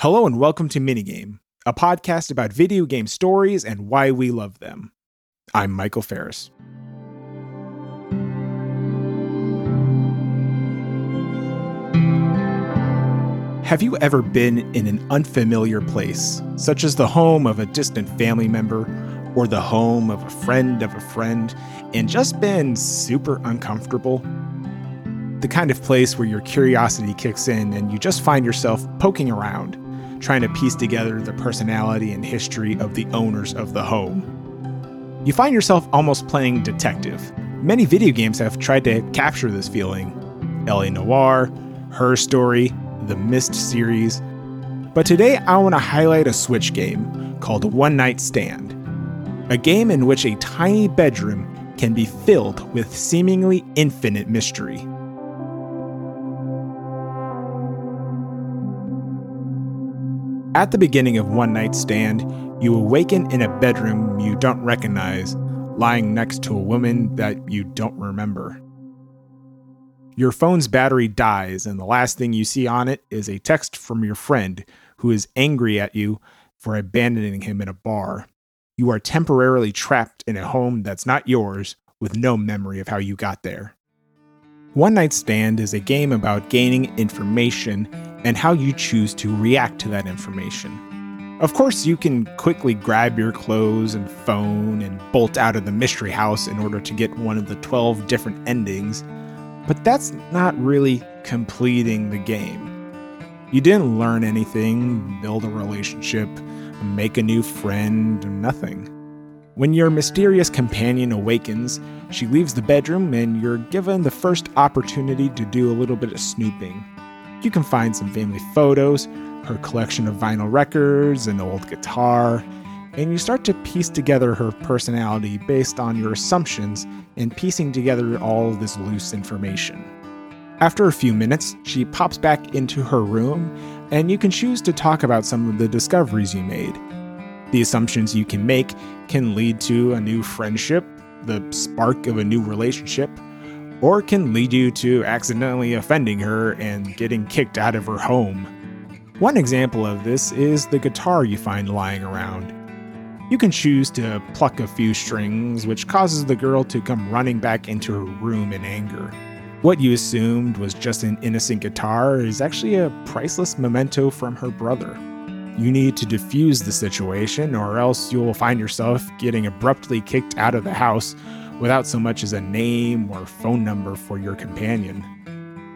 Hello and welcome to Minigame, a podcast about video game stories and why we love them. I'm Michael Ferris. Have you ever been in an unfamiliar place, such as the home of a distant family member or the home of a friend of a friend, and just been super uncomfortable? The kind of place where your curiosity kicks in and you just find yourself poking around trying to piece together the personality and history of the owners of the home. You find yourself almost playing detective. Many video games have tried to capture this feeling LA Noire, Her Story, the Myst series. But today I want to highlight a Switch game called One Night Stand, a game in which a tiny bedroom can be filled with seemingly infinite mystery. At the beginning of One Night Stand, you awaken in a bedroom you don't recognize, lying next to a woman that you don't remember. Your phone's battery dies, and the last thing you see on it is a text from your friend who is angry at you for abandoning him in a bar. You are temporarily trapped in a home that's not yours with no memory of how you got there. One Night Stand is a game about gaining information and how you choose to react to that information. Of course, you can quickly grab your clothes and phone and bolt out of the mystery house in order to get one of the 12 different endings, but that's not really completing the game. You didn't learn anything, build a relationship, make a new friend, nothing. When your mysterious companion awakens, she leaves the bedroom and you're given the first opportunity to do a little bit of snooping. You can find some family photos, her collection of vinyl records, an old guitar, and you start to piece together her personality based on your assumptions and piecing together all this loose information. After a few minutes, she pops back into her room, and you can choose to talk about some of the discoveries you made. The assumptions you can make can lead to a new friendship, the spark of a new relationship, or can lead you to accidentally offending her and getting kicked out of her home. One example of this is the guitar you find lying around. You can choose to pluck a few strings, which causes the girl to come running back into her room in anger. What you assumed was just an innocent guitar is actually a priceless memento from her brother. You need to defuse the situation, or else you'll find yourself getting abruptly kicked out of the house without so much as a name or phone number for your companion.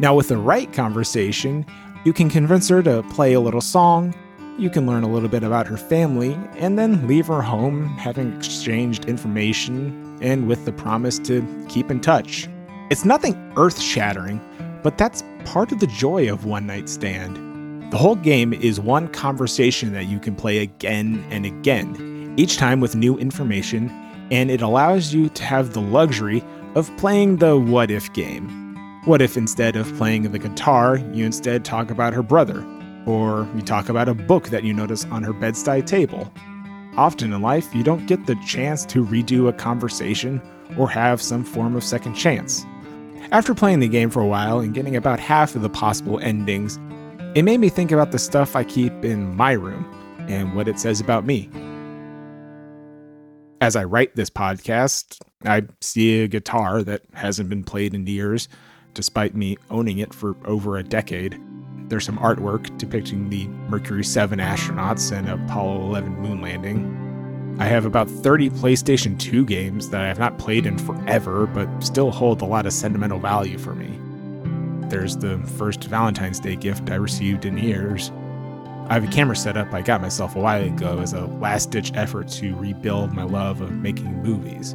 Now, with the right conversation, you can convince her to play a little song, you can learn a little bit about her family, and then leave her home having exchanged information and with the promise to keep in touch. It's nothing earth shattering, but that's part of the joy of One Night Stand. The whole game is one conversation that you can play again and again, each time with new information and it allows you to have the luxury of playing the what if game. What if instead of playing the guitar, you instead talk about her brother, or you talk about a book that you notice on her bedside table? Often in life, you don't get the chance to redo a conversation or have some form of second chance. After playing the game for a while and getting about half of the possible endings, it made me think about the stuff I keep in my room and what it says about me as I write this podcast, I see a guitar that hasn't been played in years, despite me owning it for over a decade. There's some artwork depicting the Mercury 7 astronauts and Apollo 11 moon landing. I have about 30 PlayStation 2 games that I have not played in forever, but still hold a lot of sentimental value for me. There's the first Valentine's Day gift I received in years. I have a camera set up I got myself a while ago as a last ditch effort to rebuild my love of making movies.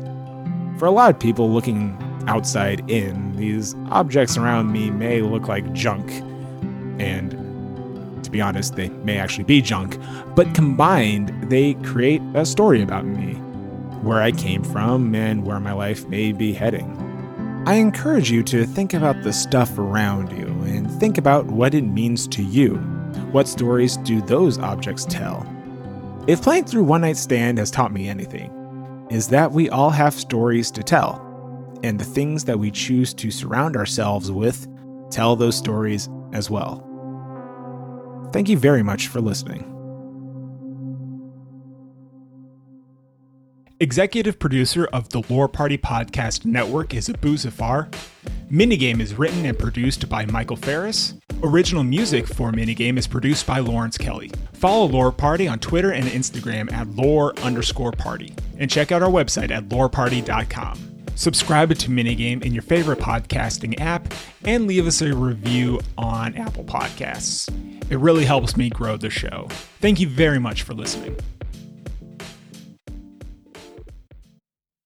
For a lot of people looking outside in, these objects around me may look like junk. And to be honest, they may actually be junk, but combined, they create a story about me, where I came from, and where my life may be heading. I encourage you to think about the stuff around you and think about what it means to you. What stories do those objects tell? If playing through One Night Stand has taught me anything, is that we all have stories to tell, and the things that we choose to surround ourselves with tell those stories as well. Thank you very much for listening. Executive producer of the Lore Party Podcast Network is Abu Zafar. Minigame is written and produced by Michael Ferris. Original music for Minigame is produced by Lawrence Kelly. Follow Lore Party on Twitter and Instagram at lore underscore party. And check out our website at loreparty.com. Subscribe to Minigame in your favorite podcasting app and leave us a review on Apple Podcasts. It really helps me grow the show. Thank you very much for listening.